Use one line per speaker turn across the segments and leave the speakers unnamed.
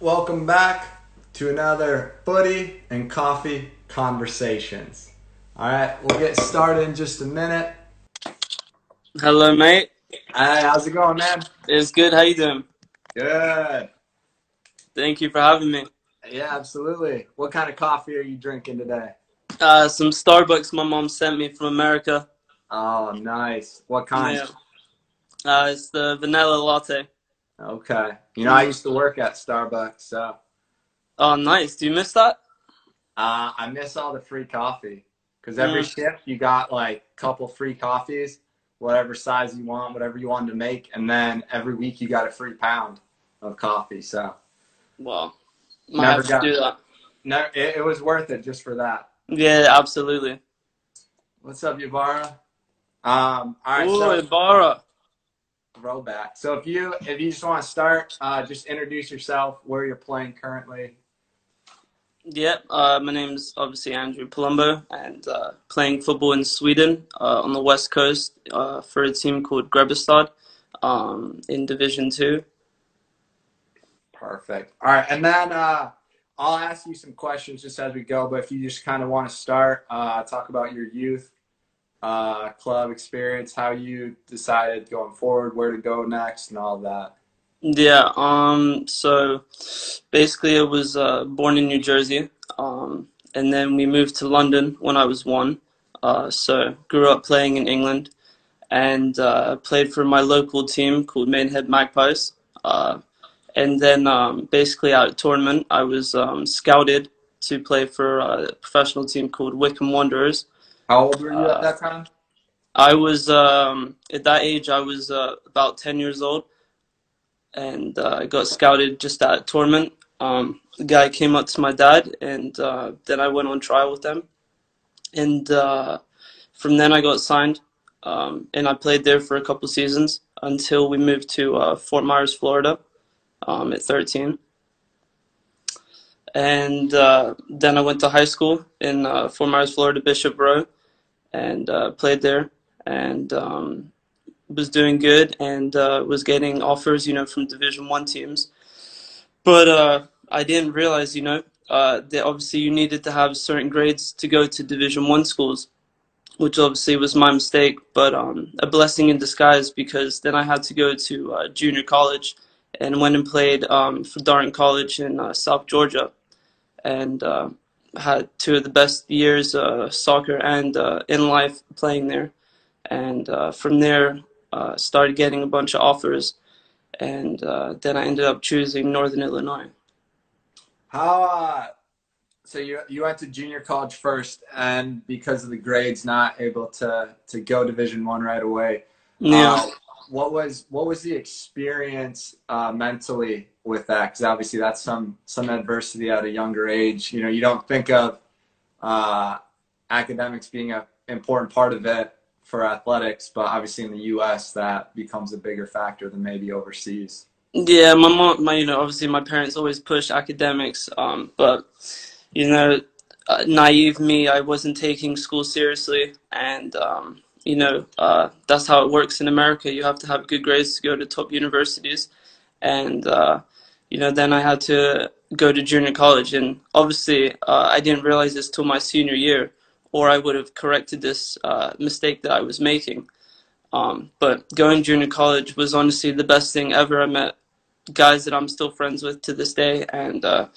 Welcome back to another footy and coffee conversations. All right, we'll get started in just a minute.
Hello, mate.
Hey, how's it going, man?
It's good. How you doing?
Good.
Thank you for having me.
Yeah, absolutely. What kind of coffee are you drinking today?
Uh, some Starbucks my mom sent me from America.
Oh, nice. What kind?
Yeah. Uh, it's the vanilla latte.
Okay. You know, I used to work at Starbucks, so
Oh, nice. Do you miss that?
uh, I miss all the free coffee. Because every
Mm.
shift, you got like a couple free coffees, whatever size you want, whatever you wanted to make. And then every week, you got a free pound of coffee. So
Well, might
Never
have to
got-
do that.
no, it, it was worth it just for that.
Yeah, absolutely.
What's up, Yavara? Um, all right,
Ooh,
so
Ibarra.
Throwback. So if you if you just want to start, uh, just introduce yourself, where you're playing currently.
Yep. Uh, my name's obviously Andrew Palumbo, and uh, playing football in Sweden uh, on the west coast uh, for a team called Grebbestad um, in Division Two.
Perfect. All right, and then uh, I'll ask you some questions just as we go. But if you just kind of want to start, uh, talk about your youth uh, club experience, how you decided going forward, where to go next, and all that.
Yeah, um, so basically I was uh, born in New Jersey, um, and then we moved to London when I was one. Uh, so grew up playing in England and uh, played for my local team called Maidenhead Magpies. Uh, and then um, basically at a tournament, I was um, scouted to play for a professional team called Wycombe Wanderers.
How old were you
Uh,
at that time?
I was um, at that age. I was uh, about ten years old, and uh, I got scouted just at a tournament. Um, the guy came up to my dad, and uh, then I went on trial with them, and uh, from then I got signed, um, and I played there for a couple seasons until we moved to uh, Fort Myers, Florida, um, at 13. And uh, then I went to high school in uh, Fort Myers, Florida, Bishop Verot, and uh, played there and um, was doing good and uh, was getting offers, you know, from Division One teams. But uh, I didn't realize, you know, uh, that obviously you needed to have certain grades to go to Division One schools, which obviously was my mistake, but um, a blessing in disguise because then I had to go to uh, junior college and went and played um, for Darton College in uh, South Georgia, and had two of the best years uh, soccer and uh, in life playing there and uh, from there uh, started getting a bunch of offers and uh, then i ended up choosing northern illinois
How? Uh, so you you went to junior college first, and because of the grades, not able to to go Division One right away.
yeah
Uh, what was what was the experience uh, mentally with that? Because obviously that's some some adversity at a younger age. You know, you don't think of uh, academics being a important part of it for athletics, but obviously in the U.S. that becomes a bigger factor than maybe overseas.
yeah my mom my you know obviously my parents always pushed academics um, but you know uh, naive me i wasn't taking school seriously and um, you know uh, that's how it works in america. You have to have good grades to go to top universities. And uh, you know then i had to go to junior college. And obviously uh, i didn't realize this till my senior year or i would have corrected this uh, mistake that i was making. Um, but going junior college was honestly the best thing ever. I met guys that i'm still friends with to this day. And uh,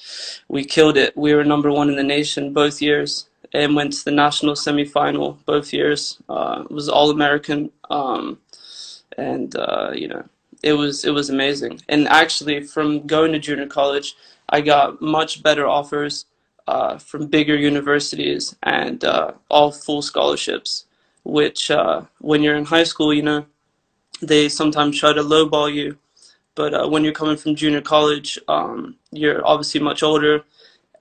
we killed it. We were number one in the nation both years and went to the national semifinal both years uh, was all american um, and uh, you know it was it was amazing. And actually, from going to junior college, I got much better offers uh, from bigger universities and uh, all full scholarships. Which, uh, when you're in high school, you know, they sometimes try to lowball you. But uh, when you're coming from junior college, um, you're obviously much older,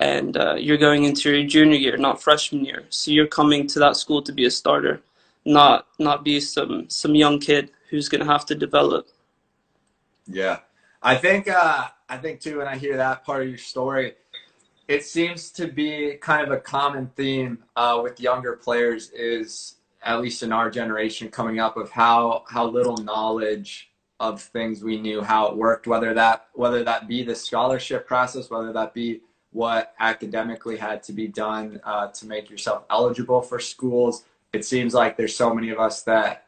and uh, you're going into your junior year, not freshman year. So you're coming to that school to be a starter, not not be some some young kid who's gonna have to develop.
Yeah, I think uh, I think too. When I hear that part of your story, it seems to be kind of a common theme uh, with younger players. Is at least in our generation coming up of how how little knowledge of things we knew how it worked, whether that whether that be the scholarship process, whether that be what academically had to be done uh, to make yourself eligible for schools. It seems like there's so many of us that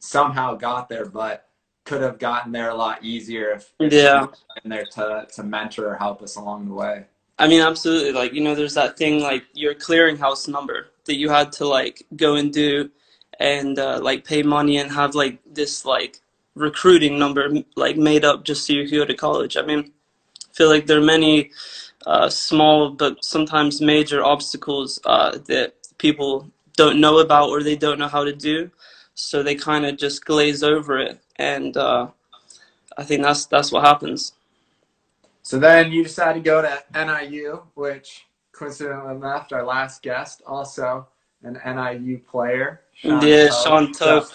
somehow got there, but could have gotten there a lot easier if,
Yeah.
in there to to mentor or help us along the way.
I mean, absolutely. Like, you know, there's that thing like your clearinghouse number that you had to like go and do and uh, like pay money and have like this like recruiting number like made up just so you could go to college. I mean, I feel like there are many uh, small but sometimes major obstacles uh, that people don't know about or they don't know how to do. So they kind of just glaze over it. And uh, I think that's that's what happens.
So then you decide to go to NIU, which coincidentally enough, our last guest also an NIU player.
Yeah,
Toth.
Sean
So,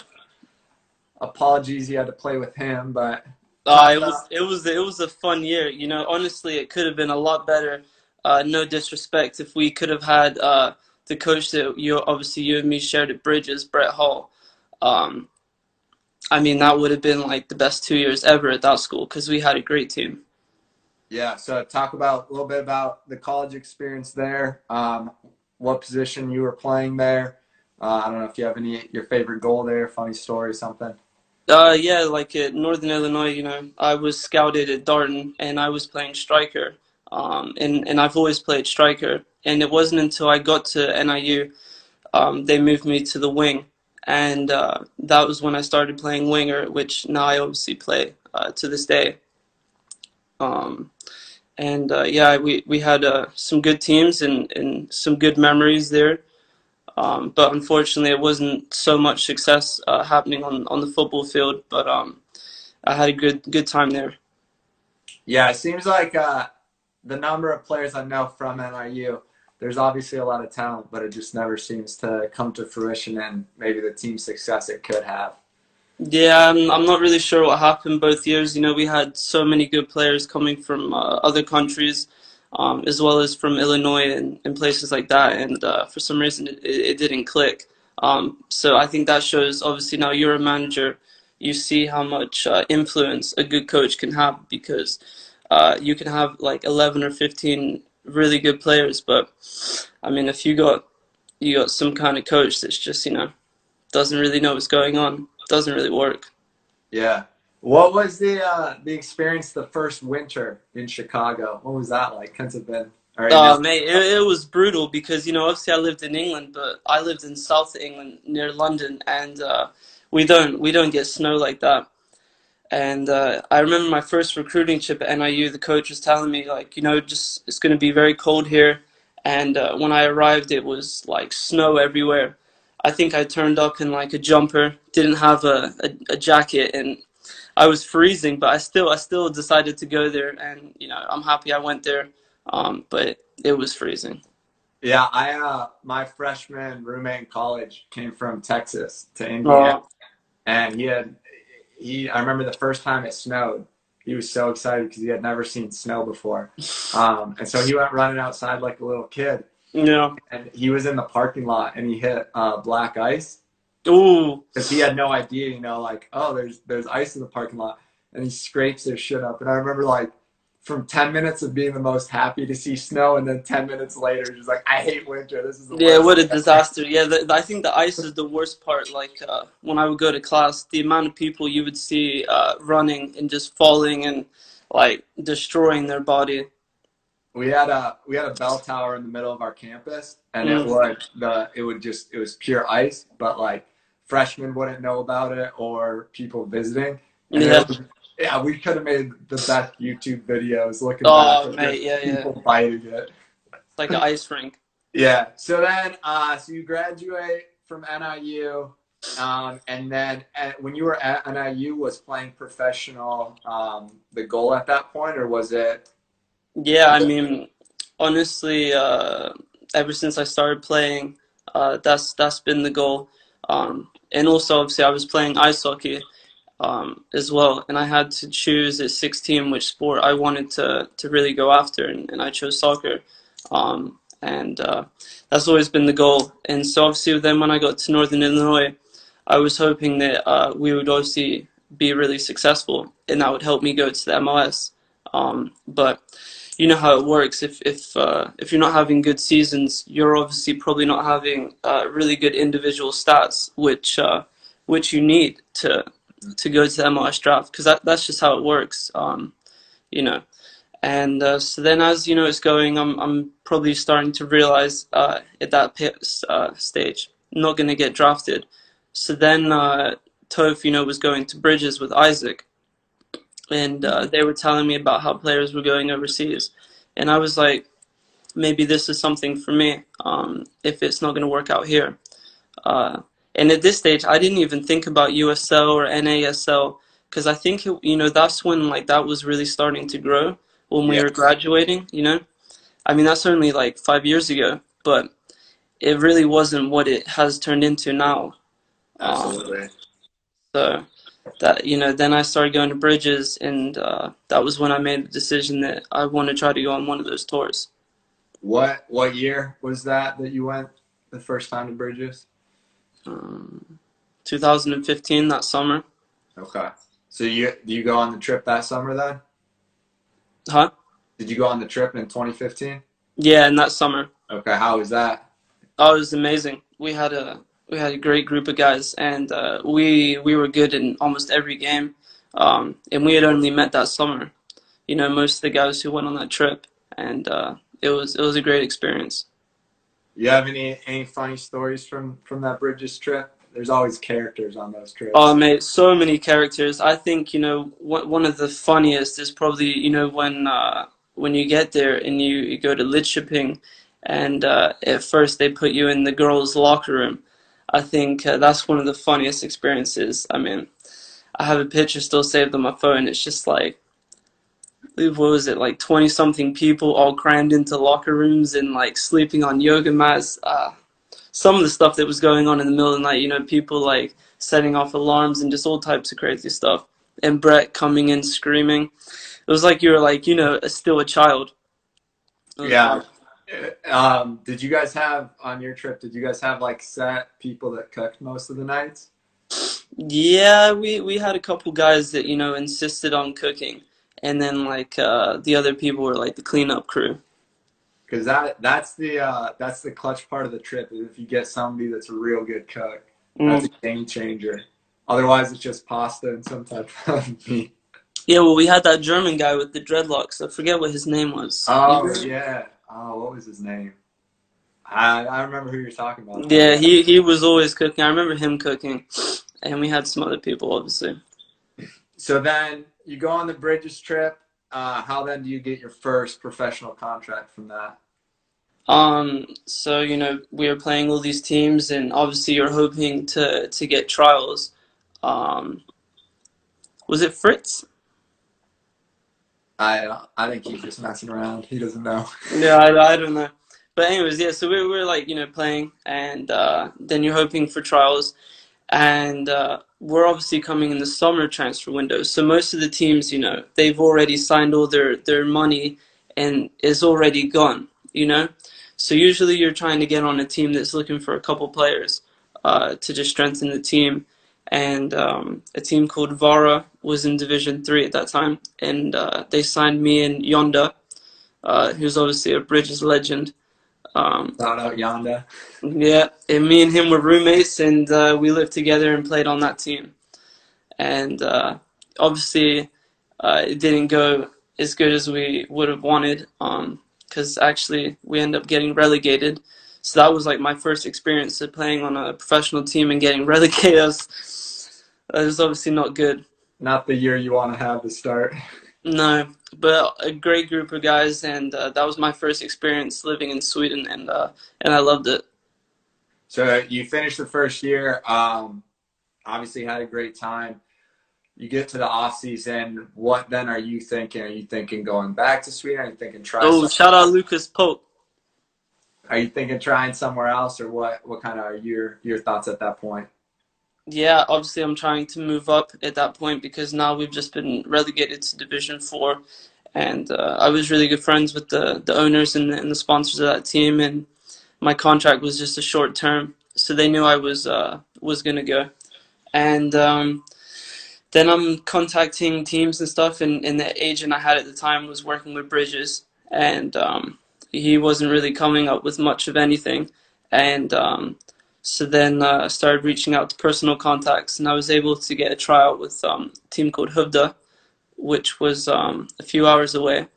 apologies you had to play with him, but
Uh, it was it was it was a fun year. You know, honestly, it could have been a lot better. Uh, no disrespect, if we could have had uh, the coach that you obviously you and me shared at Bridges, Brett Hall. Um, I mean, that would have been like the best two years ever at that school because we had a great team.
yeah. So talk about a little bit about the college experience there. Um, what position you were playing there? Uh, I don't know if you have any your favorite goal there, funny story, something.
Uh, yeah, like at Northern Illinois, you know, I was scouted at Darton and I was playing striker. Um, and, and I've always played striker. And it wasn't until I got to NIU, um, they moved me to the wing. And uh, that was when I started playing winger, which now I obviously play uh, to this day. Um, and uh, yeah, we, we had uh, some good teams and, and some good memories there. Um, but unfortunately, it wasn't so much success uh, happening on, on the football field. But um, I had a good good time there.
Yeah, it seems like uh, the number of players I know from NIU, there's obviously a lot of talent, but it just never seems to come to fruition and maybe the team success it could have.
Yeah, I'm, I'm not really sure what happened both years. You know, we had so many good players coming from uh, other countries, um, as well as from Illinois and, and places like that. And uh, for some reason, it, it didn't click. Um, so I think that shows, obviously, now you're a manager, you see how much uh, influence a good coach can have because uh, you can have like 11 or 15 really good players. But I mean, if you got you got some kind of coach that's just, you know, doesn't really know what's going on, doesn't really work.
Yeah. What was the uh, the experience the first winter in Chicago? What was that like? Couldn't have been. Right,
Oh mate, it, it was brutal because you know obviously I lived in England, but I lived in South England near London, and uh, we don't we don't get snow like that. And uh, I remember my first recruiting trip at NIU. The coach was telling me like, you know, just it's going to be very cold here. And uh, when I arrived, it was like snow everywhere. I think I turned up in like a jumper, didn't have a, a, a jacket, and I was freezing. But I still I still decided to go there, and you know I'm happy I went there. Um, but it was freezing.
Yeah, I uh, my freshman roommate in college came from Texas to Indiana,
Oh,
and he had he. I remember the first time it snowed. He was so excited because he had never seen snow before, um, and so he went running outside like a little kid.
yeah.
And he was in the parking lot and he hit uh, black ice
Ooh.
because he had no idea. You know, like oh, there's there's ice in the parking lot, and he scrapes his shit up. And I remember like from 10 minutes of being the most happy to see snow and then 10 minutes later just like i hate winter this is the
Yeah, what a disaster. Yeah, the, I think the ice is the worst part. Like uh, when I would go to class, the amount of people you would see uh, running and just falling and like destroying their body.
we had a we had a bell tower in the middle of our campus and it
Mm.
would the it would just it was pure ice but like freshmen wouldn't know about it or people visiting
Yeah.
was- yeah we could have made the best youtube videos looking
Oh,
back
mate, yeah, yeah.
people fighting it
It's like an ice rink.
yeah so then uh so you graduate from niu um, and then at, when you were at NIU, was playing professional um, the goal at that point, or was it?
Yeah, I mean, honestly, uh, ever since I started playing, uh, that's that's been the goal. Um, and also, obviously, I was playing ice hockey um, as well, and I had to choose at 16 which sport I wanted to to really go after, and, and I chose soccer. Um, and uh, that's always been the goal. And so, obviously, then when I got to Northern Illinois, I was hoping that uh, we would obviously be really successful, and that would help me go to the MLS. Um, but you know how it works. If if uh, if you're not having good seasons, you're obviously probably not having uh, really good individual stats, which uh, which you need to to go to the MLS draft because that, that's just how it works. Um, you know, and uh, so then as you know it's going, I'm I'm probably starting to realize uh, at that uh, stage, I'm not going to get drafted. So then Toph, you know, was going to Bridges with Isaac, and uh, they were telling me about how players were going overseas, and I was like, maybe this is something for me um, if it's not going to work out here. Uh, and at this stage, I didn't even think about USL or NASL because I think it, you know that's when like that was really starting to grow when we were graduating. You know, I mean that's only like five years ago, but it really wasn't what it has turned into now.
Absolutely. Um,
so that you know then i started going to bridges and uh, that was when i made the decision that i want to try to go on one of those tours.
What what year was that that you went the first time to bridges?
Um, 2015 that summer.
Okay. So you do you go on the trip that summer then?
Huh?
Did you go on the trip in 2015
yeah in that summer.
Okay how was that?
Oh it was amazing. We had a we had a great group of guys, and uh, we we were good in almost every game. Um, and we had only met that summer. You know, most of the guys who went on that trip, and uh, it was it was a great experience.
You have any any funny stories from from that Bridges trip? There's always characters on those trips.
Oh, mate, so many characters. I think you know one of the funniest is probably you know when uh, when you get there and you, you go to Lidköping, and uh, at first they put you in the girls' locker room I think uh, that's one of the funniest experiences. I mean, I have a picture still saved on my phone. It's just like, what was it, like 20 something people all crammed into locker rooms and like sleeping on yoga mats. Uh, some of the stuff that was going on in the middle of the night, you know, people like setting off alarms and just all types of crazy stuff. And Brett coming in screaming. It was like you were like, you know, still a child.
Yeah. Um, did you guys have on your trip? Did you guys have like set people that cooked most of the nights?
Yeah, we we had a couple guys that you know insisted on cooking, and then like uh, the other people were like the cleanup crew.
Because that that's the uh, that's the clutch part of the trip. Is if you get somebody that's a real good cook, that's mm. a game changer. Otherwise, it's just pasta and some type of meat.
Yeah, well, we had that German guy with the dreadlocks. I forget what his name was.
Oh yeah, oh, what was his name? I I remember who you're talking about.
Yeah, he he was always cooking. I remember him cooking, and we had some other people, obviously.
So then you go on the Bridges trip. Uh, how then do you get your first professional contract from that?
Um, so you know we are playing all these teams, and obviously you're hoping to to get trials. Um, was it Fritz?
I I think he's just messing around. He doesn't know.
yeah, I, I don't know. But anyways, yeah. So we were, we were like you know playing, and uh, then you're hoping for trials, and uh, we're obviously coming in the summer transfer window. So most of the teams, you know, they've already signed all their their money and is already gone. You know, so usually you're trying to get on a team that's looking for a couple players uh, to just strengthen the team and um, a team called Vara was in Division Three at that time, and uh, they signed me and Yonda, uh, who's obviously a Bridges legend.
Um, Shout out Yonda.
Yeah, and me and him were roommates, and uh, we lived together and played on that team. And uh, obviously, uh, it didn't go as good as we would have wanted, because um, actually we ended up getting relegated. So that was like my first experience of playing on a professional team and getting relegated. That was obviously not good.
Not the year you want to have to start.
No, but a great group of guys, and uh, that was my first experience living in Sweden, and uh, and I loved it.
So you finished the first year. Um, obviously, had a great time. You get to the off season. What then are you thinking? Are you thinking going back to Sweden? Are you thinking try?
Oh, something? shout out Lucas Pope.
Are you thinking trying somewhere else, or what? What kind of are your your thoughts at that point?
yeah, obviously I'm trying to move up at that point because now we've just been relegated to Division Four, and uh, I was really good friends with the the owners and the, and the, sponsors of that team, and my contract was just a short term, so they knew I was uh, was gonna go, and um, then I'm contacting teams and stuff, and, and the agent I had at the time was working with Bridges, and um, he wasn't really coming up with much of anything. And um, so then uh, I started reaching out to personal contacts, and I was able to get a tryout with um, a team called Huvda, which was um, a few hours away.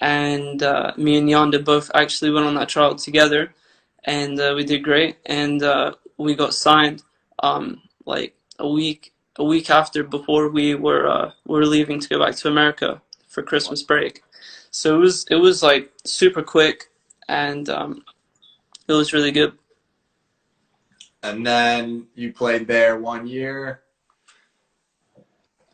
And uh, me and Yonda both actually went on that trial together, and uh, we did great. And uh, we got signed um, like a week a week after before we were uh, were leaving to go back to America for Christmas break. So it was it was like super quick, and um, it was really good.
And then you played there one year.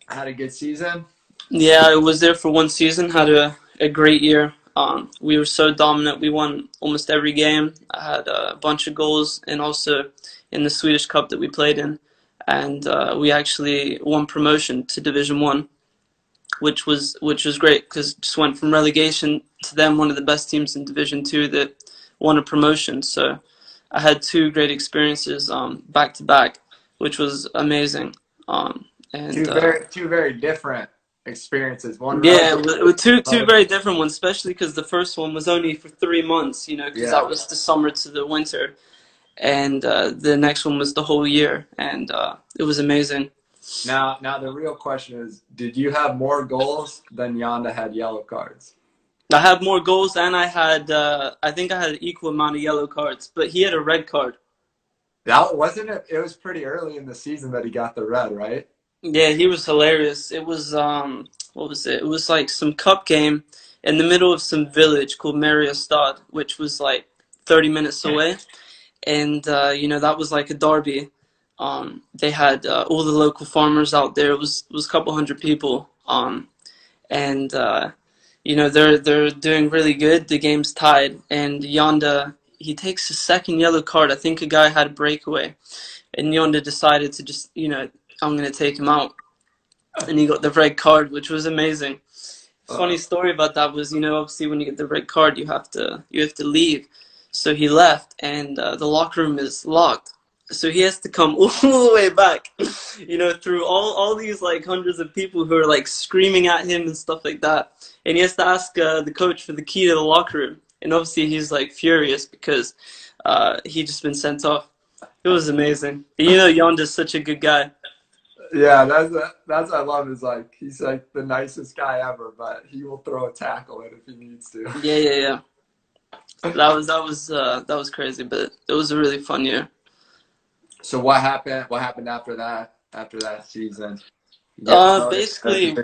Had a good season.
Yeah, I was there for one season. Had a, a great year. Um, we were so dominant. We won almost every game. I had a bunch of goals, and also in the Swedish Cup that we played in, and uh, we actually won promotion to Division One, which was which was great because just went from relegation to them one of the best teams in Division Two that won a promotion. So I had two great experiences um, back to back, which was amazing. Um, and
two
uh,
very two very different experiences. One
yeah, with two two very different ones, especially because the first one was only for three months, you know, because
Yeah.
that was the summer to the winter, and uh, the next one was the whole year, and uh, it was amazing.
Now, now the real question is: Did you have more goals than Yonda had yellow cards?
I had more goals, and I had uh, I think I had an equal amount of yellow cards, but he had a red card.
That wasn't it. It was pretty early in the season that he got the red, right?
Yeah, he was hilarious. It was um, what was it? It was like some cup game in the middle of some village called Mariestad, which was like 30 minutes away, and uh, you know that was like a derby. Um, they had uh, all the local farmers out there. It was it was a couple hundred people. Um, and uh, you know they're they're doing really good. The game's tied, and Yonda he takes his second yellow card. I think a guy had a breakaway, and Yonda decided to just you know I'm gonna take him out, and he got the red card, which was amazing. Funny story about that was you know obviously when you get the red card you have to you have to leave, so he left, and uh, the locker room is locked. So he has to come all the way back, you know, through all, all these like hundreds of people who are like screaming at him and stuff like that. And he has to ask uh, the coach for the key to the locker room. And obviously he's like furious because uh, he just been sent off. It was amazing. And, you know, Yonda's such a good guy.
Yeah, that's that's what I love. Is like he's like the nicest guy ever, but he will throw a tackle in if he needs to.
Yeah, yeah, yeah. That was that was uh, that was crazy, but it was a really fun year.
So what happened? What happened after that? After that season?
Uh,
get promoted to
basically-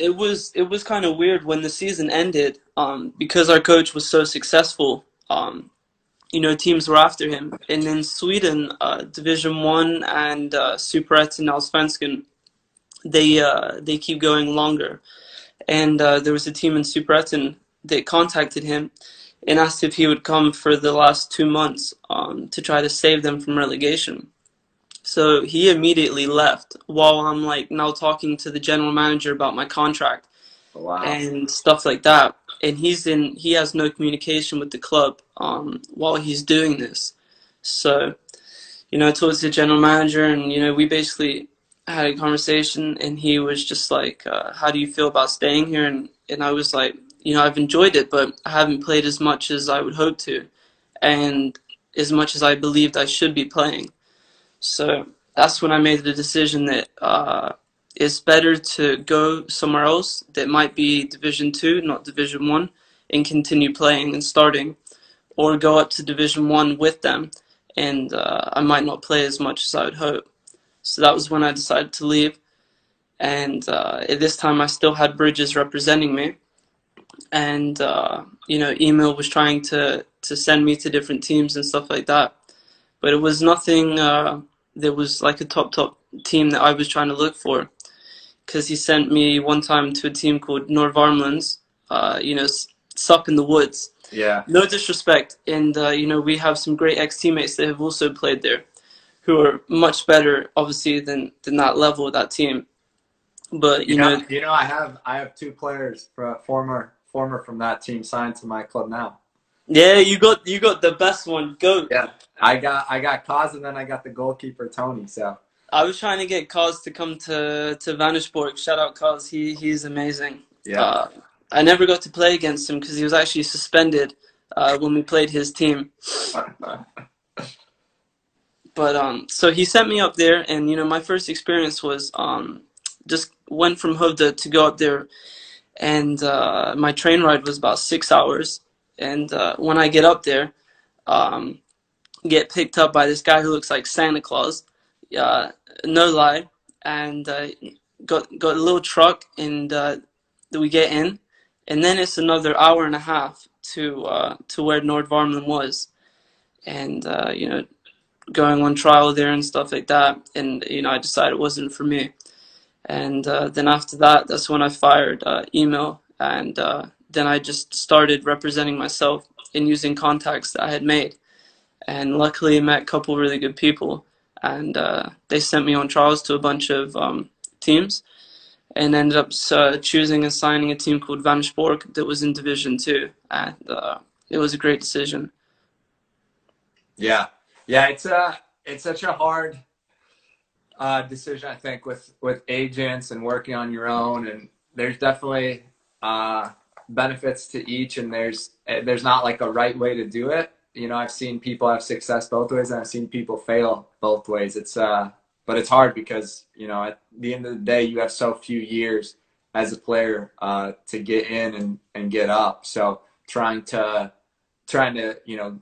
it was it was kind of weird when the season ended um, because our coach was so successful. Um, you know, teams were after him, and in Sweden, uh, Division One and uh, Superettan Allsvenskan, they uh, they keep going longer. And uh, there was a team in Superettan that contacted him and asked if he would come for the last two months um, to try to save them from relegation. So he immediately left while I'm like now talking to the general manager about my contract
Wow.
and stuff like that. And he's in he has no communication with the club um, while he's doing this. So, you know, I talked to the general manager and you know, we basically had a conversation and he was just like, uh, how do you feel about staying here? And, and I was like, you know, I've enjoyed it, but I haven't played as much as I would hope to and as much as I believed I should be playing. So that's when I made the decision that uh, it's better to go somewhere else that might be Division Two, not Division One, and continue playing and starting, or go up to Division One with them, and uh, I might not play as much as I would hope. So that was when I decided to leave, and uh, at this time I still had Bridges representing me, and uh, you know, Emil was trying to to send me to different teams and stuff like that, but it was nothing. Uh, there was like a top top team that I was trying to look for because he sent me one time to a team called Nordvärmlands, uh, you know, s- it's up in the woods.
yeah.
No disrespect, and uh, you know we have some great ex teammates that have also played there, who are much better, obviously, than than that level of that team. But you,
You know,
know,
you know, I have I have two players for former former from that team signed to my club now.
yeah, you got you got the best one. Go.
Yeah. I got I got Kaz and then I got the goalkeeper Tony. So
I was trying to get Cos to come to to Vänersborg. Shout out Cos. He he's amazing.
Yeah.
Uh, I never got to play against him because he was actually suspended uh, when we played his team. But um, so he sent me up there, and you know, my first experience was um, just went from Hovda to go up there, and uh, my train ride was about six hours. And uh, when I get up there, um, get picked up by this guy who looks like Santa Claus, uh, no lie, and uh, got got a little truck, and uh, we get in, and then it's another hour and a half to uh, to where Nordvärmland was, and uh, you know, going on trial there and stuff like that, and you know, I decided it wasn't for me, and uh, then after that, that's when I fired uh, Emil, and uh, then I just started representing myself and using contacts that I had made, and luckily I met a couple really good people, and uh, they sent me on trials to a bunch of um, teams. And ended up uh, choosing and signing a team called Vänersborg that was in Division Two, and uh, it was a great decision.
Yeah, yeah, it's a it's such a hard uh, decision, I think, with with agents and working on your own, and there's definitely uh, benefits to each, and there's there's not like a right way to do it. You know, I've seen people have success both ways, and I've seen people fail both ways. It's uh, but it's hard because you know at the end of the day, you have so few years as a player uh, to get in and and get up. So trying to trying to you know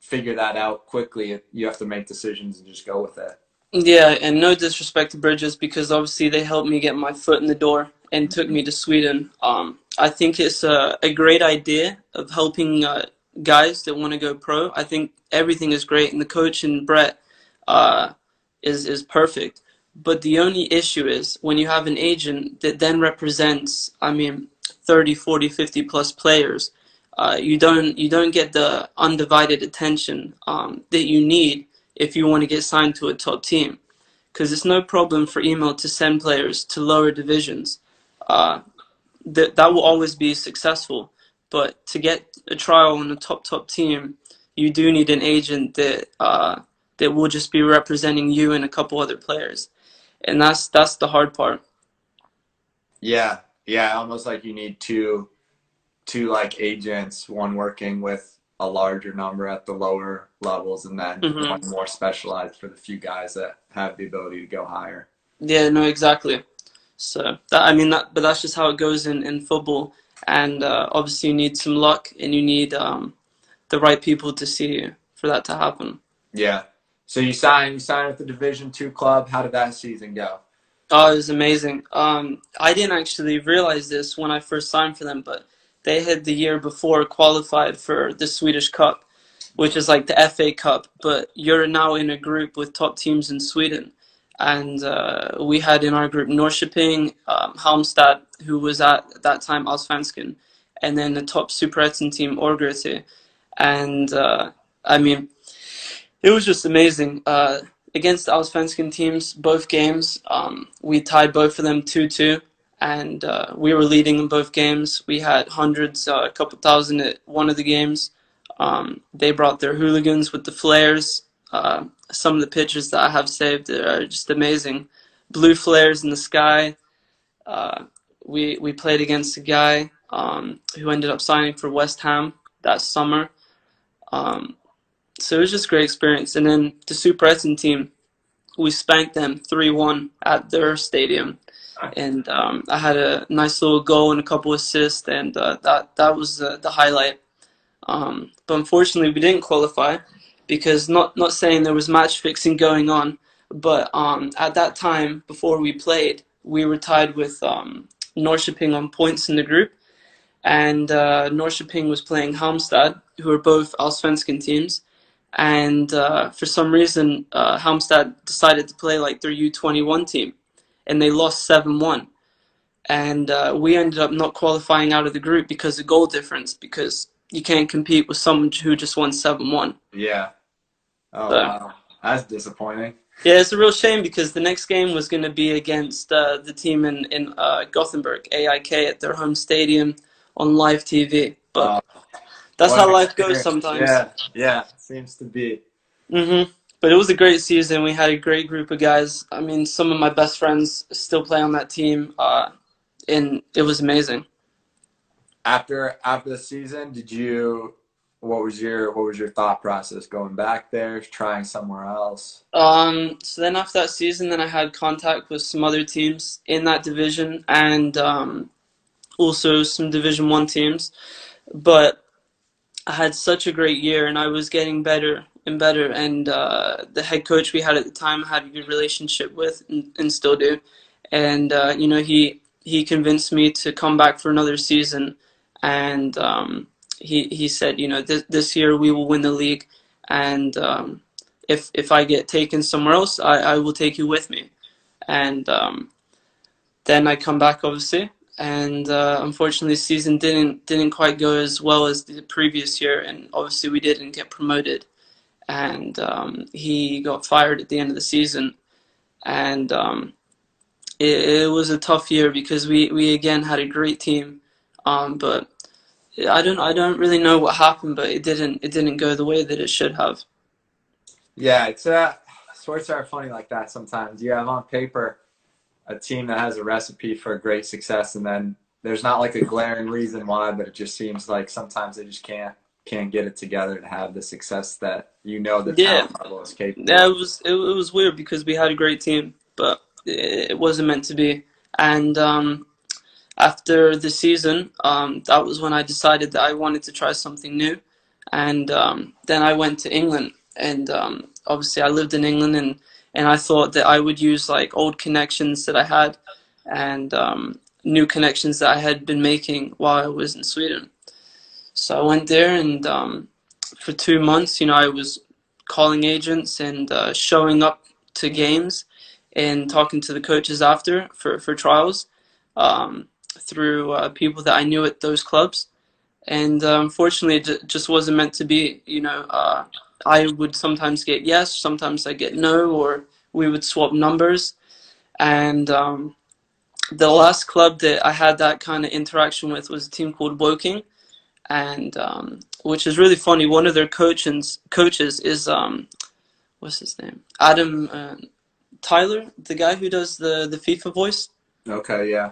figure that out quickly, you have to make decisions and just go with it.
Yeah, and no disrespect to Bridges because obviously they helped me get my foot in the door and took me to Sweden. Um, I think it's a, a great idea of helping uh, guys that want to go pro. I think everything is great, and the coach and Brett uh, is is perfect. But the only issue is when you have an agent that then represents, I mean, 30, 40, 50 plus players, uh, you don't you don't get the undivided attention um, that you need if you want to get signed to a top team. Because it's no problem for Emil to send players to lower divisions. Uh, that that will always be successful. But to get a trial on a top top team, you do need an agent that uh, that will just be representing you and a couple other players, and that's that's the hard part.
Yeah, yeah, almost like you need two two like agents, one working with a larger number at the lower levels, and then
Mhm.
one more specialized for the few guys that have the ability to go higher.
Yeah, no, exactly. So that I mean that, but that's just how it goes in in football. And uh, obviously, you need some luck, and you need um, the right people to see you for that to happen.
Yeah. So you signed you signed with the Division Two club. How did that season go?
Oh, it was amazing. Um, I didn't actually realize this when I first signed for them, but they had the year before qualified for the Swedish Cup, which is like the FA Cup. But you're now in a group with top teams in Sweden, and uh, we had in our group Norrköping, um, Halmstad, who was at that time Allsvenskan, and then the top Superettan team Örgryte, and uh, I mean, it was just amazing. Uh, against the teams, both games, um, we tied both of them 2 2, and uh, we were leading in both games. We had hundreds, uh, a couple thousand at one of the games. Um, they brought their hooligans with the flares. Uh, some of the pictures that I have saved are just amazing. Blue flares in the sky. Uh, we, we played against a guy um, who ended up signing for West Ham that summer. Um, so it was just a great experience. And then the Superettan team, we spanked them 3 1 at their stadium. And um, I had a nice little goal and a couple assists, and uh, that, that was uh, the highlight. Um, but unfortunately, we didn't qualify because not, not saying there was match fixing going on, but um, at that time, before we played, we were tied with um, on points in the group. And uh, was playing Halmstad, who are both Allsvenskan teams and uh, for some reason uh, Halmstad decided to play like their U21 team, and they lost seven one, and uh, we ended up not qualifying out of the group because of goal difference because you can't compete with someone who just won seven one.
Yeah. Oh
So-
wow, that's disappointing.
Yeah, it's a real shame because the next game was going to be against uh, the team in in uh, Gothenburg, AIK, at their home stadium on live TV. But that's how life goes sometimes.
Yeah, yeah, seems to be.
hmm but it was a great season. We had a great group of guys. I mean, some of my best friends still play on that team, uh, and it was amazing.
After after the season, did you? What was your what was your thought process going back there, trying somewhere else?
Um, so then after that season, then I had contact with some other teams in that division and um, also some Division One teams, but I had such a great year and I was getting better and better. And uh, the head coach we had at the time had a good relationship with and, and still do. And uh, you know he he convinced me to come back for another season, and um, he he said you know this this year we will win the league, and um, if if I get taken somewhere else, I, I will take you with me. And um, then I come back obviously, and uh, unfortunately the season didn't didn't quite go as well as the previous year, and obviously we didn't get promoted and um, he got fired at the end of the season. And um, it, it, was a tough year because we, we again had a great team, um, but I don't I don't really know what happened, but it didn't it didn't go the way that it should have.
Yeah, it's uh, sports are funny like that sometimes. You have on paper a team that has a recipe for great success, and then there's not like a glaring reason why, but it just seems like sometimes they just can't can't get it together to have the success that you know the yeah. talent level is capable.
Yeah, it was it, it, was weird because we had a great team, but it, it wasn't meant to be. And um, after the season, um, that was when I decided that I wanted to try something new. And um, then I went to England, and um, obviously I lived in England, and and I thought that I would use like old connections that I had, and um, new connections that I had been making while I was in Sweden. So I went there, and um, for two months, you know, I was calling agents and uh, showing up to games and talking to the coaches after for, for trials um, through uh, people that I knew at those clubs. And uh, unfortunately, it just wasn't meant to be. You know, uh, I would sometimes get yes, sometimes I get no, or we would swap numbers. And um, the last club that I had that kind of interaction with was a team called Woking and um, which is really funny. One of their coaches coaches is um, what's his name? Adam uh, Tyler, the guy who does the the FIFA voice.
Okay, yeah.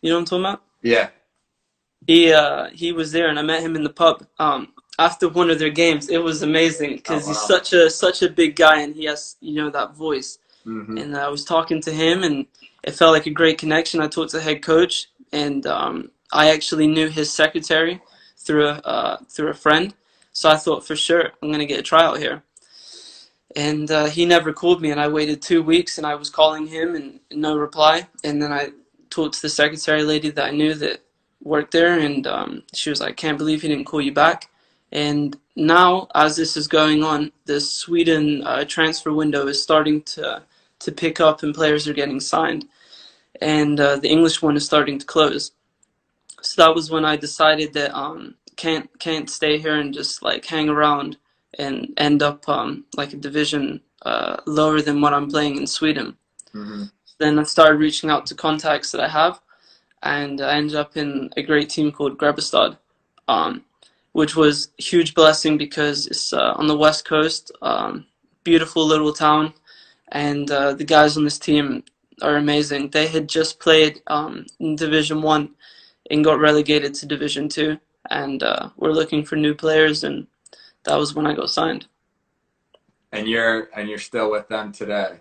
You know what I'm talking about?
Yeah.
He uh, he was there, and I met him in the pub. Um, after one of their games, it was amazing because oh, wow. he's such a such a big guy, and he has you know that voice. Mm-hmm. And I was talking to him, and it felt like a great connection. I talked to the head coach, and um, I actually knew his secretary, through a uh, through a friend. So I thought for sure I'm gonna get a tryout here. And uh, he never called me, and I waited two weeks, and I was calling him, and no reply. And then I talked to the secretary lady that I knew that worked there, and um, she was like, "Can't believe he didn't call you back." And now, as this is going on, the Sweden uh, transfer window is starting to to pick up, and players are getting signed, and uh, the English one is starting to close so that was when I decided that um can't can't stay here and just like hang around and end up um like a division uh, lower than what I'm playing in Sweden. Mm-hmm. Then I started reaching out to contacts that I have, and I ended up in a great team called Grebbestad, um, which was a huge blessing because it's uh, on the west coast, um, beautiful little town, and uh, the guys on this team are amazing. They had just played um, in Division One and got relegated to Division Two, and uh, we're looking for new players, and that was when I got signed.
And you're and you're still with them today.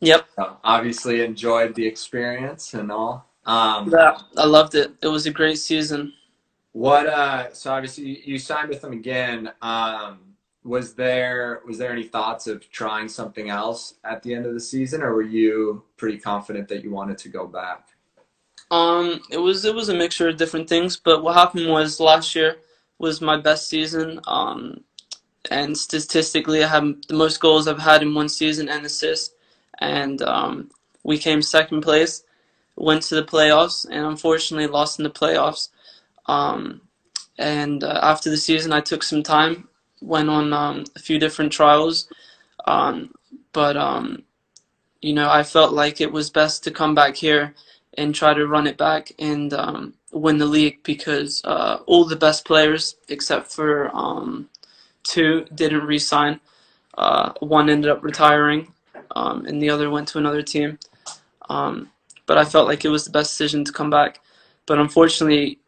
Yep.
So obviously enjoyed the experience and all.
Um, yeah, I loved it. It was a great season.
What? Uh, so obviously you signed with them again. Um, was there was there any thoughts of trying something else at the end of the season, or were you pretty confident that you wanted to go back?
Um, it was it was a mixture of different things, but what happened was last year was my best season. Um, and statistically, I have the most goals I've had in one season and assists. And um, we came second place, went to the playoffs, and unfortunately lost in the playoffs. Um, and uh, after the season, I took some time, went on um, a few different trials, um, but um, you know I felt like it was best to come back here and try to run it back and um, win the league because uh, all the best players, except for um, two, didn't re-sign. Uh, one ended up retiring, um, and the other went to another team. Um, but I felt like it was the best decision to come back. But unfortunately,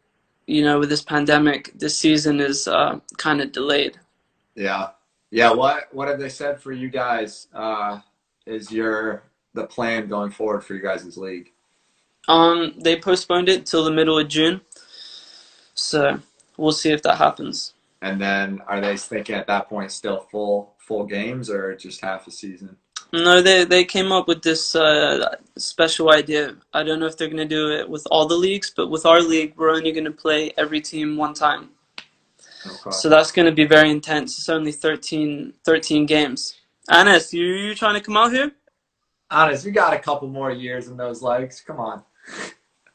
you know, with this pandemic, this season is uh, kind of delayed.
Yeah, yeah. What what have they said for you guys? Uh, is your the plan going forward for you guys' league?
Um, they postponed it till the middle of June, so we'll see if that happens.
And then, are they thinking at that point still full full games or just half a season?
No, they they came up with this uh, special idea. I don't know if they're going to do it with all the leagues, but with our league, we're only going to play every team one time.
Okay.
So that's going to be very intense. It's only 13, 13 games. Anis, you you trying to come out here?
Honest, we got a couple more years in those legs. Come on.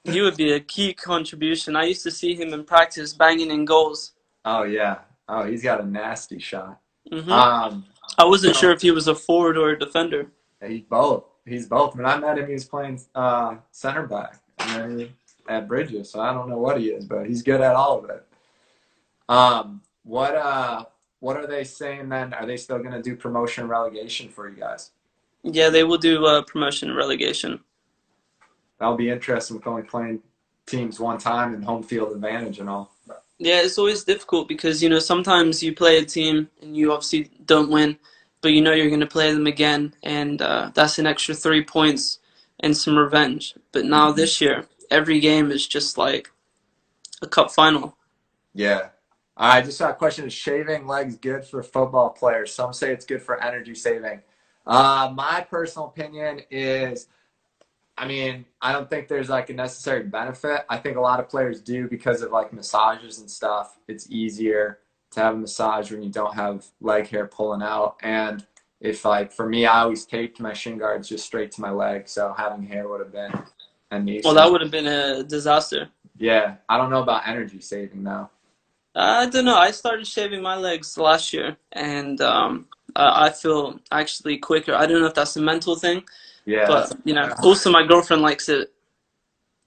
You would be a key contribution. I used to see him in practice banging in goals.
Oh yeah. Oh, he's got a nasty shot.
hmm
Um,
I wasn't sure if he was a forward or a defender.
he's both. He's both. When I met him, he was playing uh, center back, he, at Bridges. So I don't know what he is, but he's good at all of it. Um, what uh, what are they saying then? Are they still going to do promotion and relegation for you guys?
Yeah, they will do uh, promotion and relegation.
That'll be interesting with only playing teams one time and home field advantage and all.
Yeah, it's always difficult because you know sometimes you play a team and you obviously don't win, but you know you're going to play them again, and uh, that's an extra three points and some revenge. But now this year, every game is just like a cup final.
Yeah. I just got a question. Is shaving legs good for football players? Some say it's good for energy saving. Uh, my personal opinion is, I mean, I don't think there's like a necessary benefit. I think a lot of players do because of like massages and stuff. It's easier to have a massage when you don't have leg hair pulling out. And if like for me, I always taped my shin guards just straight to my leg, so having hair would have been a nuisance.
Well, that would have been a disaster.
Yeah, I don't know about energy saving though.
I don't know. I started shaving my legs last year, and um, I I feel actually quicker. I don't know if that's a mental thing,
Yeah,
but you know, also my girlfriend likes it.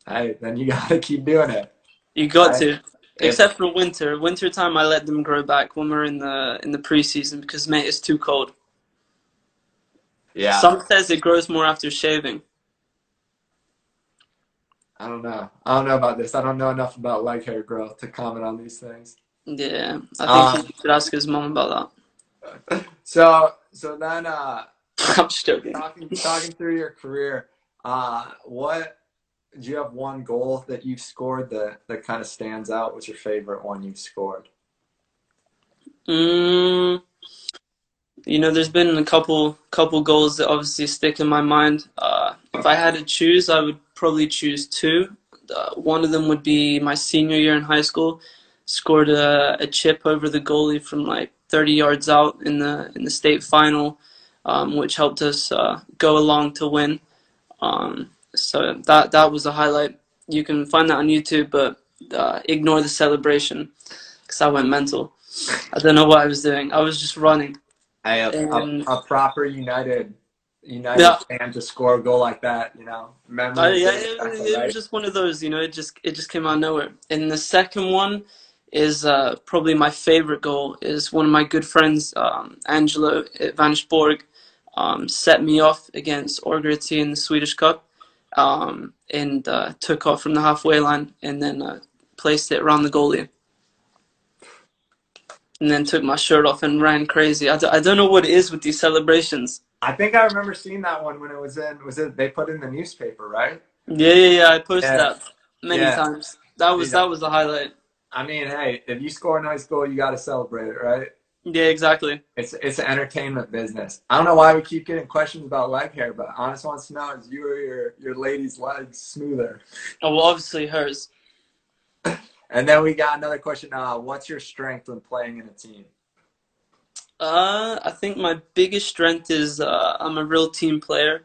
hey, then you gotta keep doing it.
You got
Right.
to. Except for winter. Winter time, I let them grow back when we're in the in the preseason because mate, it's too cold.
Yeah,
Some says it grows more after shaving.
I don't know. I don't know about this. I don't know enough about leg hair growth to comment on these things.
Yeah, I
Um,
think he should ask his mom about that.
So, so then, uh.
I'm just joking.
talking talking through your career, uh, what do you have one goal that you've scored that that kind of stands out? What's your favorite one you've scored?
Mm, you know, there's been a couple couple goals that obviously stick in my mind. Uh, if I had to choose, I would probably choose two. Uh, one of them would be my senior year in high school. Scored a, a chip over the goalie from like 30 yards out in the in the state final, um, which helped us uh, go along to win. Um, so that that was a highlight. You can find that on YouTube, but uh, ignore the celebration because I went mental. I don't know what I was doing. I was just running.
Hey, a, a,
Um,
a proper United United
Yeah.
fan to score a goal like that, you know, memories.
Uh, yeah, it, it was just one of those, you know. It just it just came out of nowhere. And the second one is uh, probably my favorite goal. Is one of my good friends, um, Angelo at Vansborg, um, set me off against Örgryte in the Swedish Cup, um, and uh, took off from the halfway line and then uh, placed it around the goalie. And then took my shirt off and ran crazy. I, d- I don't know what it is with these celebrations.
I think I remember seeing that one when it was in. Was it they put in the newspaper, right?
Yeah, yeah, yeah. I posted
Yeah.
that many
Yeah.
times. That was
Yeah.
that was the highlight.
I mean, hey, if you score a nice goal, you got to celebrate it, right?
Yeah, exactly.
It's it's an entertainment business. I don't know why we keep getting questions about leg hair, but Anis wants to know is you or your your lady's legs smoother?
Oh, well, obviously hers.
And then we got another question. Uh, what's your strength when playing in a team?
Uh, I think my biggest strength is uh, I'm a real team player.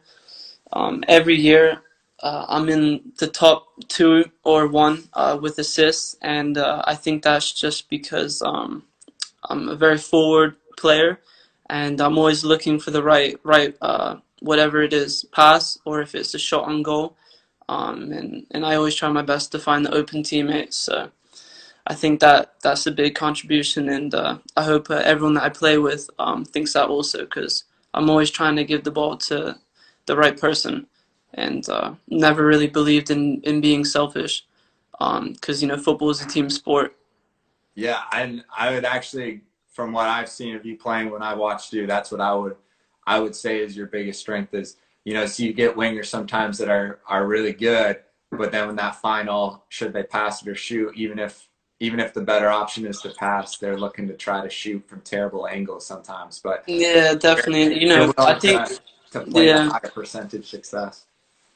Um, every year, uh, I'm in the top two or one uh, with assists, and uh, I think that's just because um, I'm a very forward player, and I'm always looking for the right right uh, whatever it is pass or if it's a shot on goal. Um, and, and I always try my best to find the open teammates. So I think that that's a big contribution, and uh, I hope uh, everyone that I play with um, thinks that also because I'm always trying to give the ball to the right person, and uh, never really believed in in being selfish because um, you know football is a team sport.
Yeah, and I would actually, from what I've seen of you playing when I watched you, that's what I would I would say is your biggest strength is you know so you get wingers sometimes that are are really good, but then when that final should they pass it or shoot, even if even if the better option is to pass, they're looking to try to shoot from terrible angles sometimes. But
yeah, definitely. You know, I think
to, to play
yeah.
higher percentage success.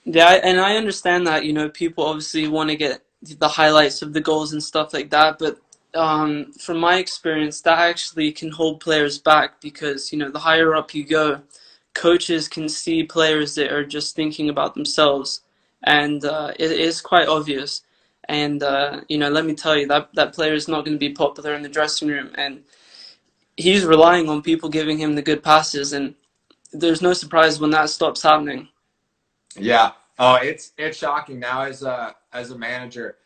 Yeah, and I understand that. You know, people obviously want to get the highlights of the goals and stuff like that, but um, from my experience, that actually can hold players back because you know the higher up you go, coaches can see players that are just thinking about themselves, and uh, it is quite obvious. And uh, you know, let me tell you that that player is not going to be popular in the dressing room, and he's relying on people giving him the good passes, and there's no surprise when that stops happening.
Yeah. Oh, it's it's shocking now as a as a manager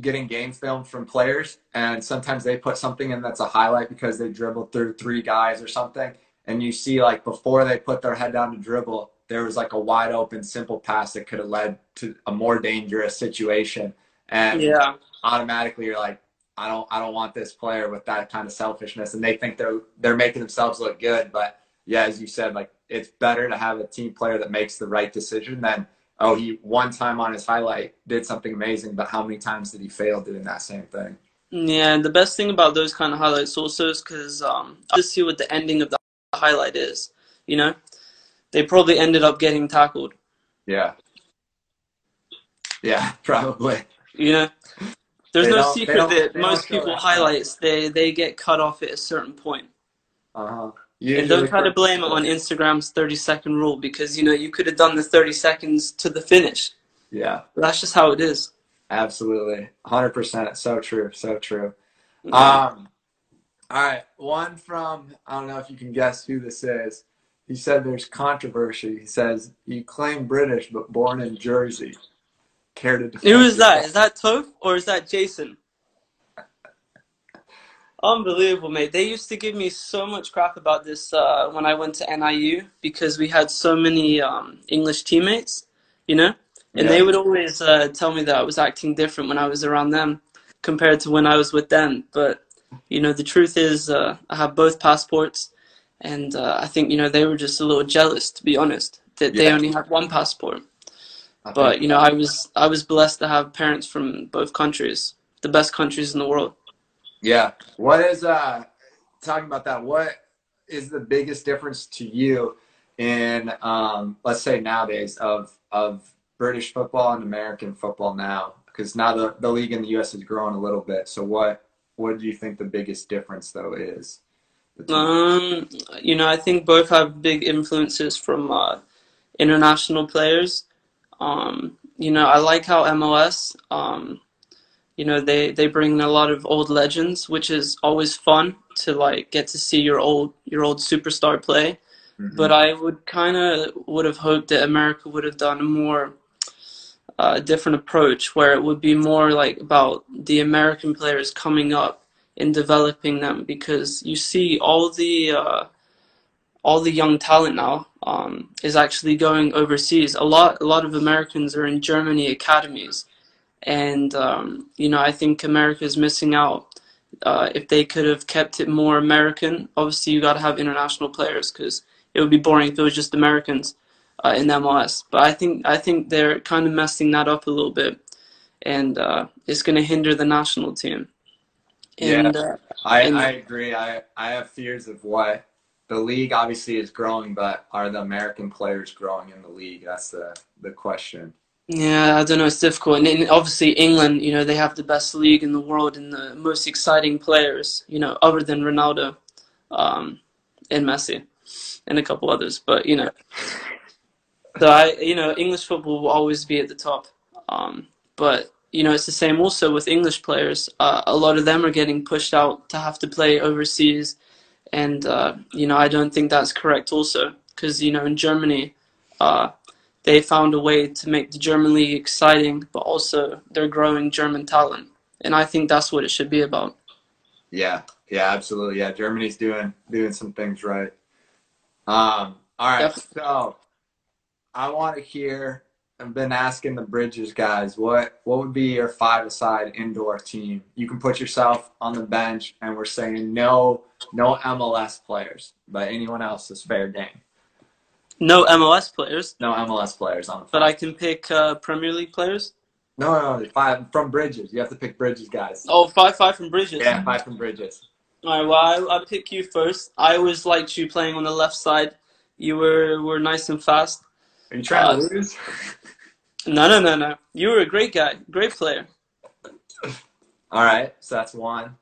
getting game film from players, and sometimes they put something in that's a highlight because they dribbled through three guys or something, and you see like before they put their head down to dribble, there was like a wide open simple pass that could have led to a more dangerous situation and
yeah.
automatically you're like I don't I don't want this player with that kind of selfishness and they think they're they're making themselves look good but yeah as you said like it's better to have a team player that makes the right decision than oh he one time on his highlight did something amazing but how many times did he fail doing that same thing?
Yeah and the best thing about those kind of highlights also is because um, I just see what the ending of the highlight is you know? They probably ended up getting tackled.
Yeah. Yeah probably.
You know, there's
They
no secret that most people highlights they they get cut off at a certain point.
Uh-huh
And don't try to blame it on Instagram's 30 second rule because you know you could have done the 30 seconds to the finish.
yeah
But that's just how it is.
Absolutely. 100%. So true. So true. Um, all right. One from, I don't know if you can guess who this is. He said there's controversy. He says, You claim British, but born in Jersey. Care to defend
Who is that?
yourself?
That Toph or is that Jason? Unbelievable, mate. They used to give me so much crap about this uh, when I went to NIU because we had so many um, English teammates, you know? And
Yeah.
they would always uh, tell me that I was acting different when I was around them compared to when I was with them. But, you know, the truth is uh, I have both passports. And uh, I think, you know, they were just a little jealous, to be honest, that they only had one passport.
I
But you know, I was I was blessed to have parents from both countries, the best countries in the world.
Yeah. What is, uh, talking about that, what is the biggest difference to you in, um, let's say nowadays, of, of British football and American football now? Because now the, the league in the U.S. has grown a little bit. So what, what do you think the biggest difference though is?
Um, you know, I think both have big influences from uh, international players. Um, you know, I like how MLS, um, you know, they they bring in a lot of old legends, which is always fun to like get to see your old your old superstar play.
Mhm.
But I would kind of would have hoped that America would have done a more uh, different approach, where it would be more like about the American players coming up and developing them, because you see all the uh, all the young talent now um, is actually going overseas. A lot a lot of Americans are in Germany academies, and um, you know I think America is missing out. Uh, if they could have kept it more American, obviously you got to have international players because it would be boring if it was just Americans uh, in MLS. But I think I think they're kind of messing that up a little bit, and uh, it's going to hinder the national team. And uh,
I,
and-
I agree. I, I have fears of what the league obviously is growing, but are the American players growing in the league? That's the, the question.
Yeah, I don't know. It's difficult. And, obviously England, you know, they have the best league in the world and the most exciting players, you know, other than Ronaldo, um, and Messi, and a couple others. But you know, so I, you know, English football will always be at the top. Um, but you know, it's the same also with English players. Uh, a lot of them are getting pushed out to have to play overseas, and uh, you know, I don't think that's correct also because you know, in Germany, uh, they found a way to make the German league exciting, but also they're growing German talent. and I think that's what it should be about.
Yeah, yeah, absolutely. Yeah, Germany's doing doing some things right. Um, all right,
Yep.
so I want to hear. I've been asking the Bridges guys what what would be your five-a-side indoor team. You can put yourself on the bench, and we're saying no no MLS players, but anyone else is fair game.
No MLS players,
No MLS players on the.
but I can pick uh, Premier League players.
no no no, five from Bridges. You have to pick Bridges guys.
Oh, five five from Bridges.
Yeah, five from Bridges.
All right. Well, I, I pick you first. I always liked you playing on the left side. You were were nice and fast.
Are you trying
Uh,
to lose?
No, no, no, no. You were a great guy, great player.
All right, so that's one.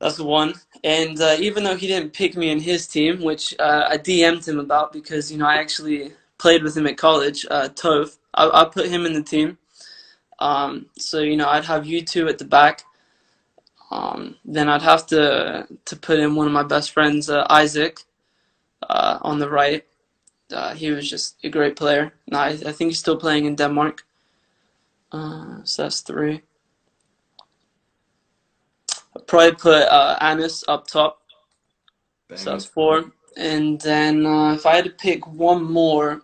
That's one. And uh, even though he didn't pick me in his team, which uh, I DM'd him about because you know I actually played with him at college, uh, Tove, I, I put him in the team. Um, so you know I'd have you two at the back. Um, then I'd have to to put in one of my best friends, uh, Isaac, uh, on the right. Uh, he was just a great player. I, I think he's still playing in Denmark. Uh, so that's three. Probably put uh, Anis up top. So that's four. And then uh, if I had to pick one more,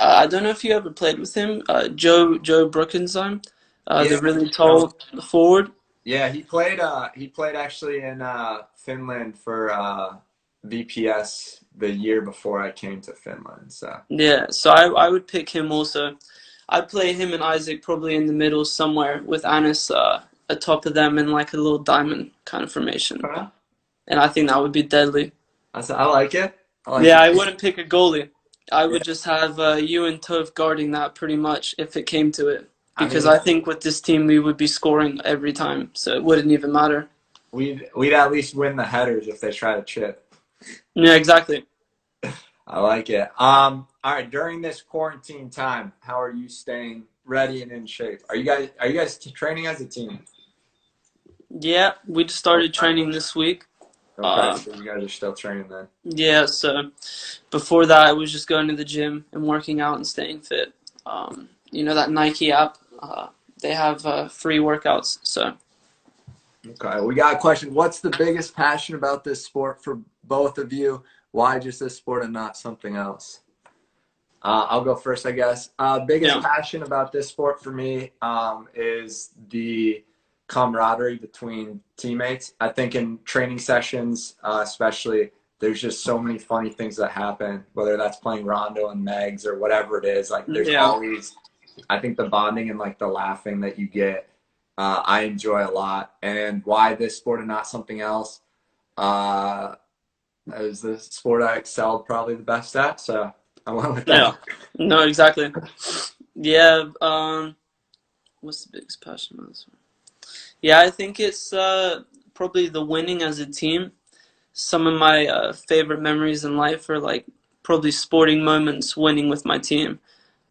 uh, I don't know if you ever played with him, uh, Joe Joe Brookensheim, uh,
Yeah.
the really tall forward.
Yeah, he played. Uh, he played actually in uh, Finland for uh, VPS the year before I came to Finland. So
Yeah, so I, I would pick him also. I'd play him and Isaac probably in the middle somewhere with Anis uh, atop of them in like a little diamond kind of formation. And I think that would be deadly.
I said, I like it. I like
Yeah, I wouldn't pick a goalie. I would just have uh, you and Tove guarding that pretty much if it came to it.
I
Because
mean-
I, think with this team we would be scoring every time, so it wouldn't even matter.
We'd we'd at least win the headers if they try to chip.
Yeah, exactly.
I like it. Um. All right. During this quarantine time, how are you staying ready and in shape? Are you guys Are you guys training as a team?
Yeah, we just started training this week.
Okay,
Uh,
so you guys are still training then.
Yeah, so before that, I was just going to the gym and working out and staying fit. Um, you know that Nike app? Uh, they have uh, free workouts. So
Okay, we got a question. What's the biggest passion about this sport for both of you? Why just this sport and not something else? Uh, I'll go first, I guess. Uh, biggest
Yeah.
passion about this sport for me um, is the camaraderie between teammates. I think in training sessions, uh, especially, there's just so many funny things that happen, whether that's playing Rondo and Megs or whatever it is. Like, there's
Yeah.
always, I think the bonding and like the laughing that you get uh, I enjoy a lot. And why this sport and not something else? Uh, was the sport I excelled probably the best at, so I went with that.
Yeah. no, exactly. Yeah. Um, what's the biggest passion about this one? Yeah, I think it's uh, probably the winning as a team. Some of my uh, favorite memories in life are like probably sporting moments winning with my team.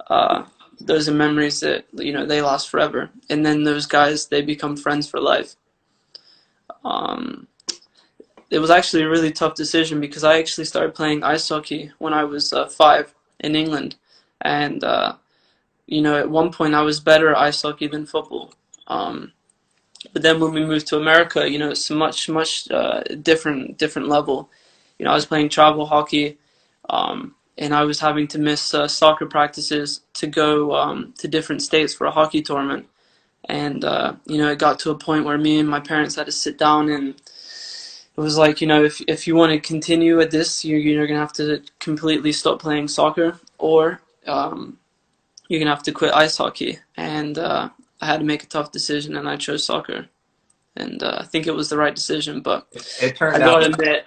Uh, those are memories that you know they last forever, and then those guys they become friends for life. Um, it was actually a really tough decision because I actually started playing ice hockey when I was uh, five in England, and uh, you know at one point I was better at ice hockey than football. Um, but then when we moved to America, you know it's a much much uh, different different level. You know I was playing travel hockey, um, and I was having to miss uh, soccer practices to go um, to different states for a hockey tournament. And uh, you know it got to a point where me and my parents had to sit down and it was like you know if if you want to continue at this you're, you're gonna have to completely stop playing soccer or um, you're gonna have to quit ice hockey and uh, I had to make a tough decision and I chose soccer and uh, I think it was the right decision but
It, it
I
turned
gotta
out
admit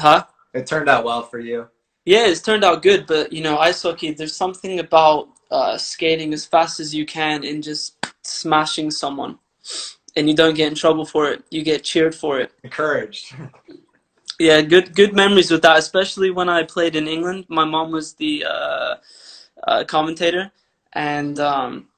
huh
it turned out well for you.
yeah it's turned out good but you know ice hockey there's something about uh, skating as fast as you can and just smashing someone and you don't get in trouble for it you get cheered for it
Encouraged.
Yeah, good good memories with that, especially when I played in England. My mom was the uh, uh, commentator, and um,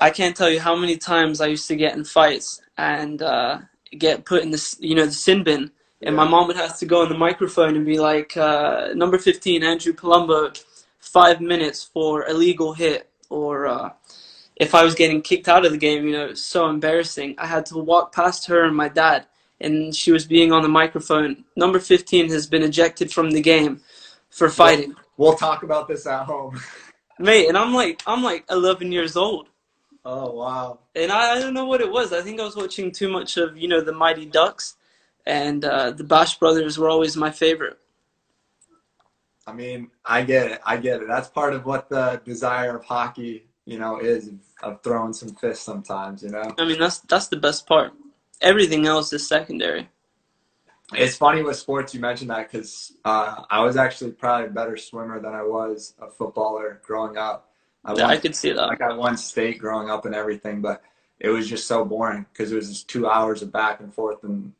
I can't tell you how many times I used to get in fights and uh, get put in the you know the sin bin, and my mom would have to go on the microphone and be like, uh, "Number fifteen, Andrew Palumbo, five minutes for illegal hit," or uh, if I was getting kicked out of the game, you know, it's so embarrassing. I had to walk past her and my dad, and she was being on the microphone. Number 15 has been ejected from the game for fighting.
We'll talk about this at home.
Mate, and I'm like, I'm like 11 years old.
Oh wow!
And I, I don't know what it was. I think I was watching too much of you know the Mighty Ducks, and uh, the Bash Brothers were always my favorite.
I mean, I get it. I get it. That's part of what the desire of hockey, you know, is of throwing some fists sometimes. You know.
I mean, that's that's the best part. Everything else is secondary.
It's funny with sports you mentioned that because uh, I was actually probably a better swimmer than I was a footballer growing up.
I, yeah, I could see that.
Like I won state growing up and everything, but it was just so boring because it was just two hours of back and forth and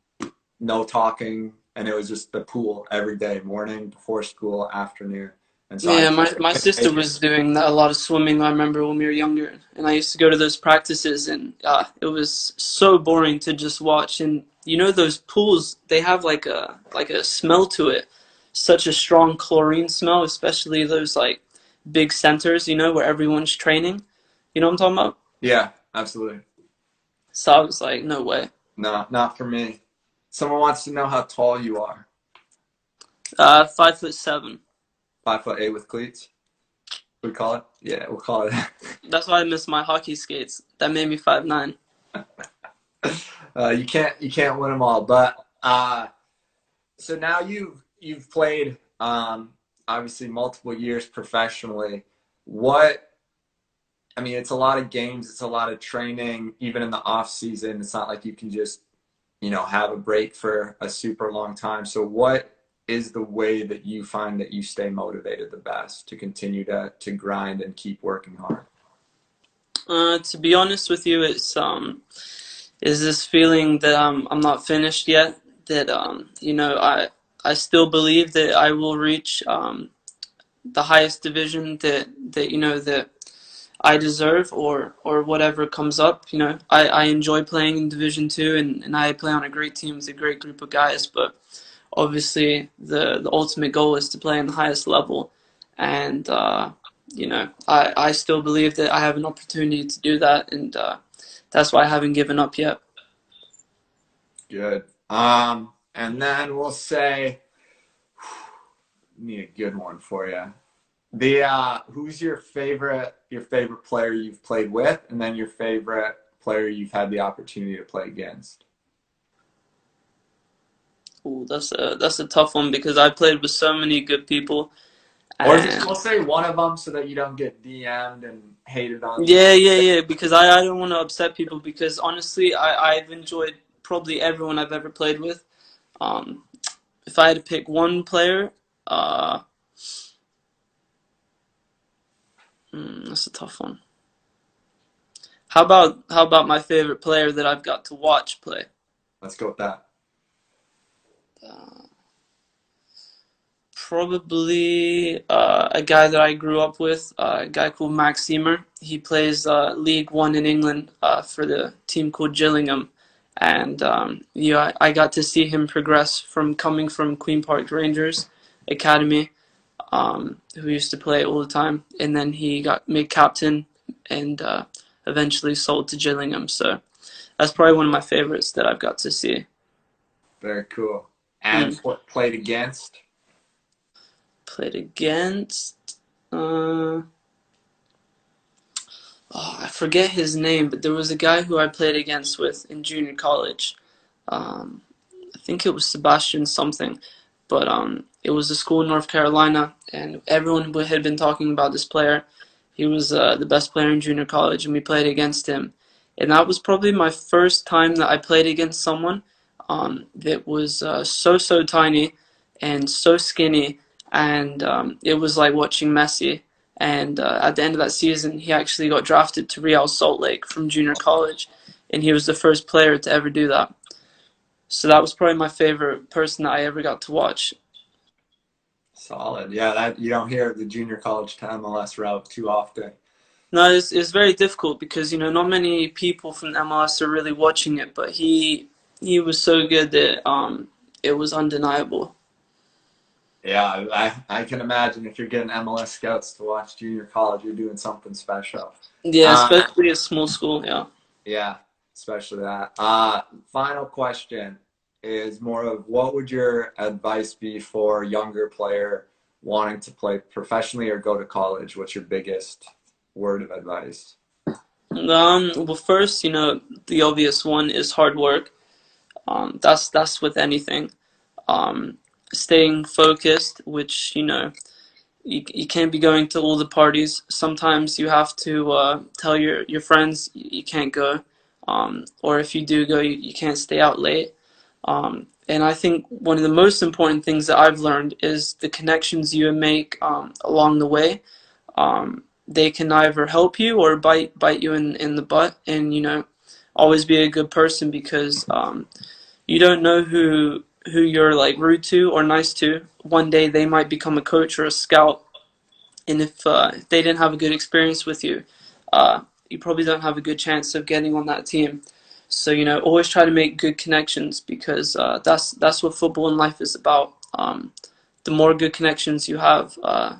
no talking, and it was just the pool every day, morning, before school, afternoon.
And so yeah, my, my sister was doing a lot of swimming. I remember when we were younger, and I used to go to those practices, and uh, it was so boring to just watch. And you know, those pools they have like a like a smell to it, such a strong chlorine smell, especially those like big centers, you know, where everyone's training. You know what I'm talking about?
Yeah, absolutely.
So I was like, no way.
No, not for me. Someone wants to know how tall you are.
Uh, five foot seven.
Five foot eight with cleats. We call it. Yeah, we'll call it.
That's why I missed my hockey skates. That made me five nine.
uh, you can't you can't win them all, but uh, so now you've you've played um, obviously multiple years professionally. What I mean, it's a lot of games, it's a lot of training, even in the off season. It's not like you can just, you know, have a break for a super long time. So what is the way that you find that you stay motivated the best to continue to to grind and keep working hard?
Uh, to be honest with you, it's um, is this feeling that I'm I'm not finished yet. That um, you know, I I still believe that I will reach um, the highest division that that you know that I deserve or or whatever comes up. You know, I, I enjoy playing in Division Two and, and I play on a great team with a great group of guys. But obviously, the the ultimate goal is to play in the highest level, and uh, you know, I I still believe that I have an opportunity to do that, and uh, that's why I haven't given up yet.
Good. Um, and then we'll say, need a good one for you. The uh, who's your favorite your favorite player you've played with, and then your favorite player you've had the opportunity to play against.
Ooh, that's a that's a tough one because I played with so many good people.
Or just we'll say one of them so that you don't get DM'd and hated on.
Yeah, yeah, yeah. Because I, I don't want to upset people because honestly, I I've enjoyed probably everyone I've ever played with. Um, if I had to pick one player, uh, hmm, that's a tough one. How about how about my favorite player that I've got to watch play?
Let's go with that.
Uh, probably uh, a guy that I grew up with, uh, a guy called Max Ehmer. He plays uh, League One in England uh, for the team called Gillingham and um, you know, I, I, got to see him progress from coming from Queen Park Rangers Academy, um, who used to play all the time, and then he got made captain and uh, eventually sold to Gillingham. So that's probably one of my favorites that I've got to see.
Very cool. And mm. played against?
Played against. Uh, forget his name, but there was a guy who I played against with in junior college. Um, I think it was Sebastian something, but um, it was a school in North Carolina, and everyone had been talking about this player. He was uh, the best player in junior college, and we played against him. And that was probably my first time that I played against someone um, that was uh, so so tiny and so skinny, and um, it was like watching Messi. And uh, at the end of that season, he actually got drafted to Real Salt Lake from junior college, and he was the first player to ever do that. So that was probably my favorite person that I ever got to watch.
Solid, yeah. That you don't hear the junior college to MLS route too often.
No, it's, it's very difficult because you know not many people from MLS are really watching it, but he he was so good that um, it was undeniable.
Yeah, I, I can imagine if you're getting MLS scouts to watch junior college, you're doing something special.
Yeah,
Uh,
especially a small school. Yeah.
Yeah, especially that. Uh, final question is more of what would your advice be for a younger player wanting to play professionally or go to college? What's your biggest word of advice?
Um, well, first, you know, the obvious one is hard work. Um, that's that's with anything. Um, staying focused, which you know, you you can't be going to all the parties. Sometimes you have to uh, tell your your friends you can't go, um, or if you do go, you, you can't stay out late. Um, and I think one of the most important things that I've learned is the connections you make um, along the way. Um, they can either help you or bite bite you in, in the butt and you know always be a good person because um, you don't know who who you're like rude to or nice to one day they might become a coach or a scout and if, uh, they didn't have a good experience with you uh, you probably don't have a good chance of getting on that team so you know always try to make good connections because uh, that's that's what football and life is about um, the more good connections you have uh,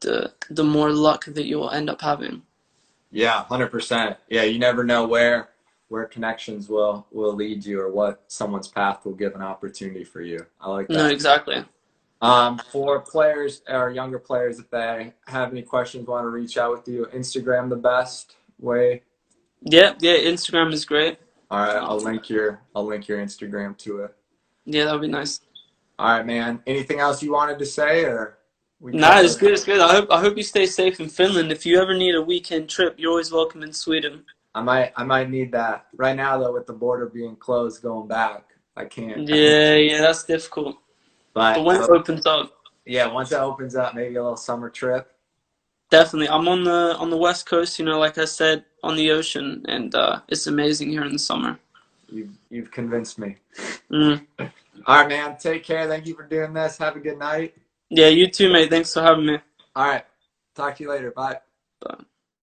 the the more luck that you will end up having.
Yeah, hundred percent. Yeah, you never know where where connections will will lead you or what someone's path will give an opportunity for you. I like that.
No, exactly.
Um, for players or younger players, if they have any questions, want to reach out with you, Instagram the best way.
Yeah, yeah. Instagram is great.
All right, I'll link your I'll link your Instagram to it.
Yeah, that would be nice.
All right, man. Anything else you wanted to say, or we
Nah, it's good. It's good. I hope I hope you stay safe in Finland. If you ever need a weekend trip, you're always welcome in Sweden.
I might I might need that right now though. With the border being closed, going back, I can't.
Yeah, yeah, that's difficult.
But,
But when it opens up,
yeah, once it opens up, maybe a little summer trip.
definitely. I'm on the on the west coast. You know, like I said, on the ocean, and uh, it's amazing here in the summer.
You've you've convinced me.
Mm.
All right, man. Take care. Thank you for doing this. Have a good night.
Yeah, you too, mate. Thanks for having me.
All right. Talk to you later. Bye.
Bye.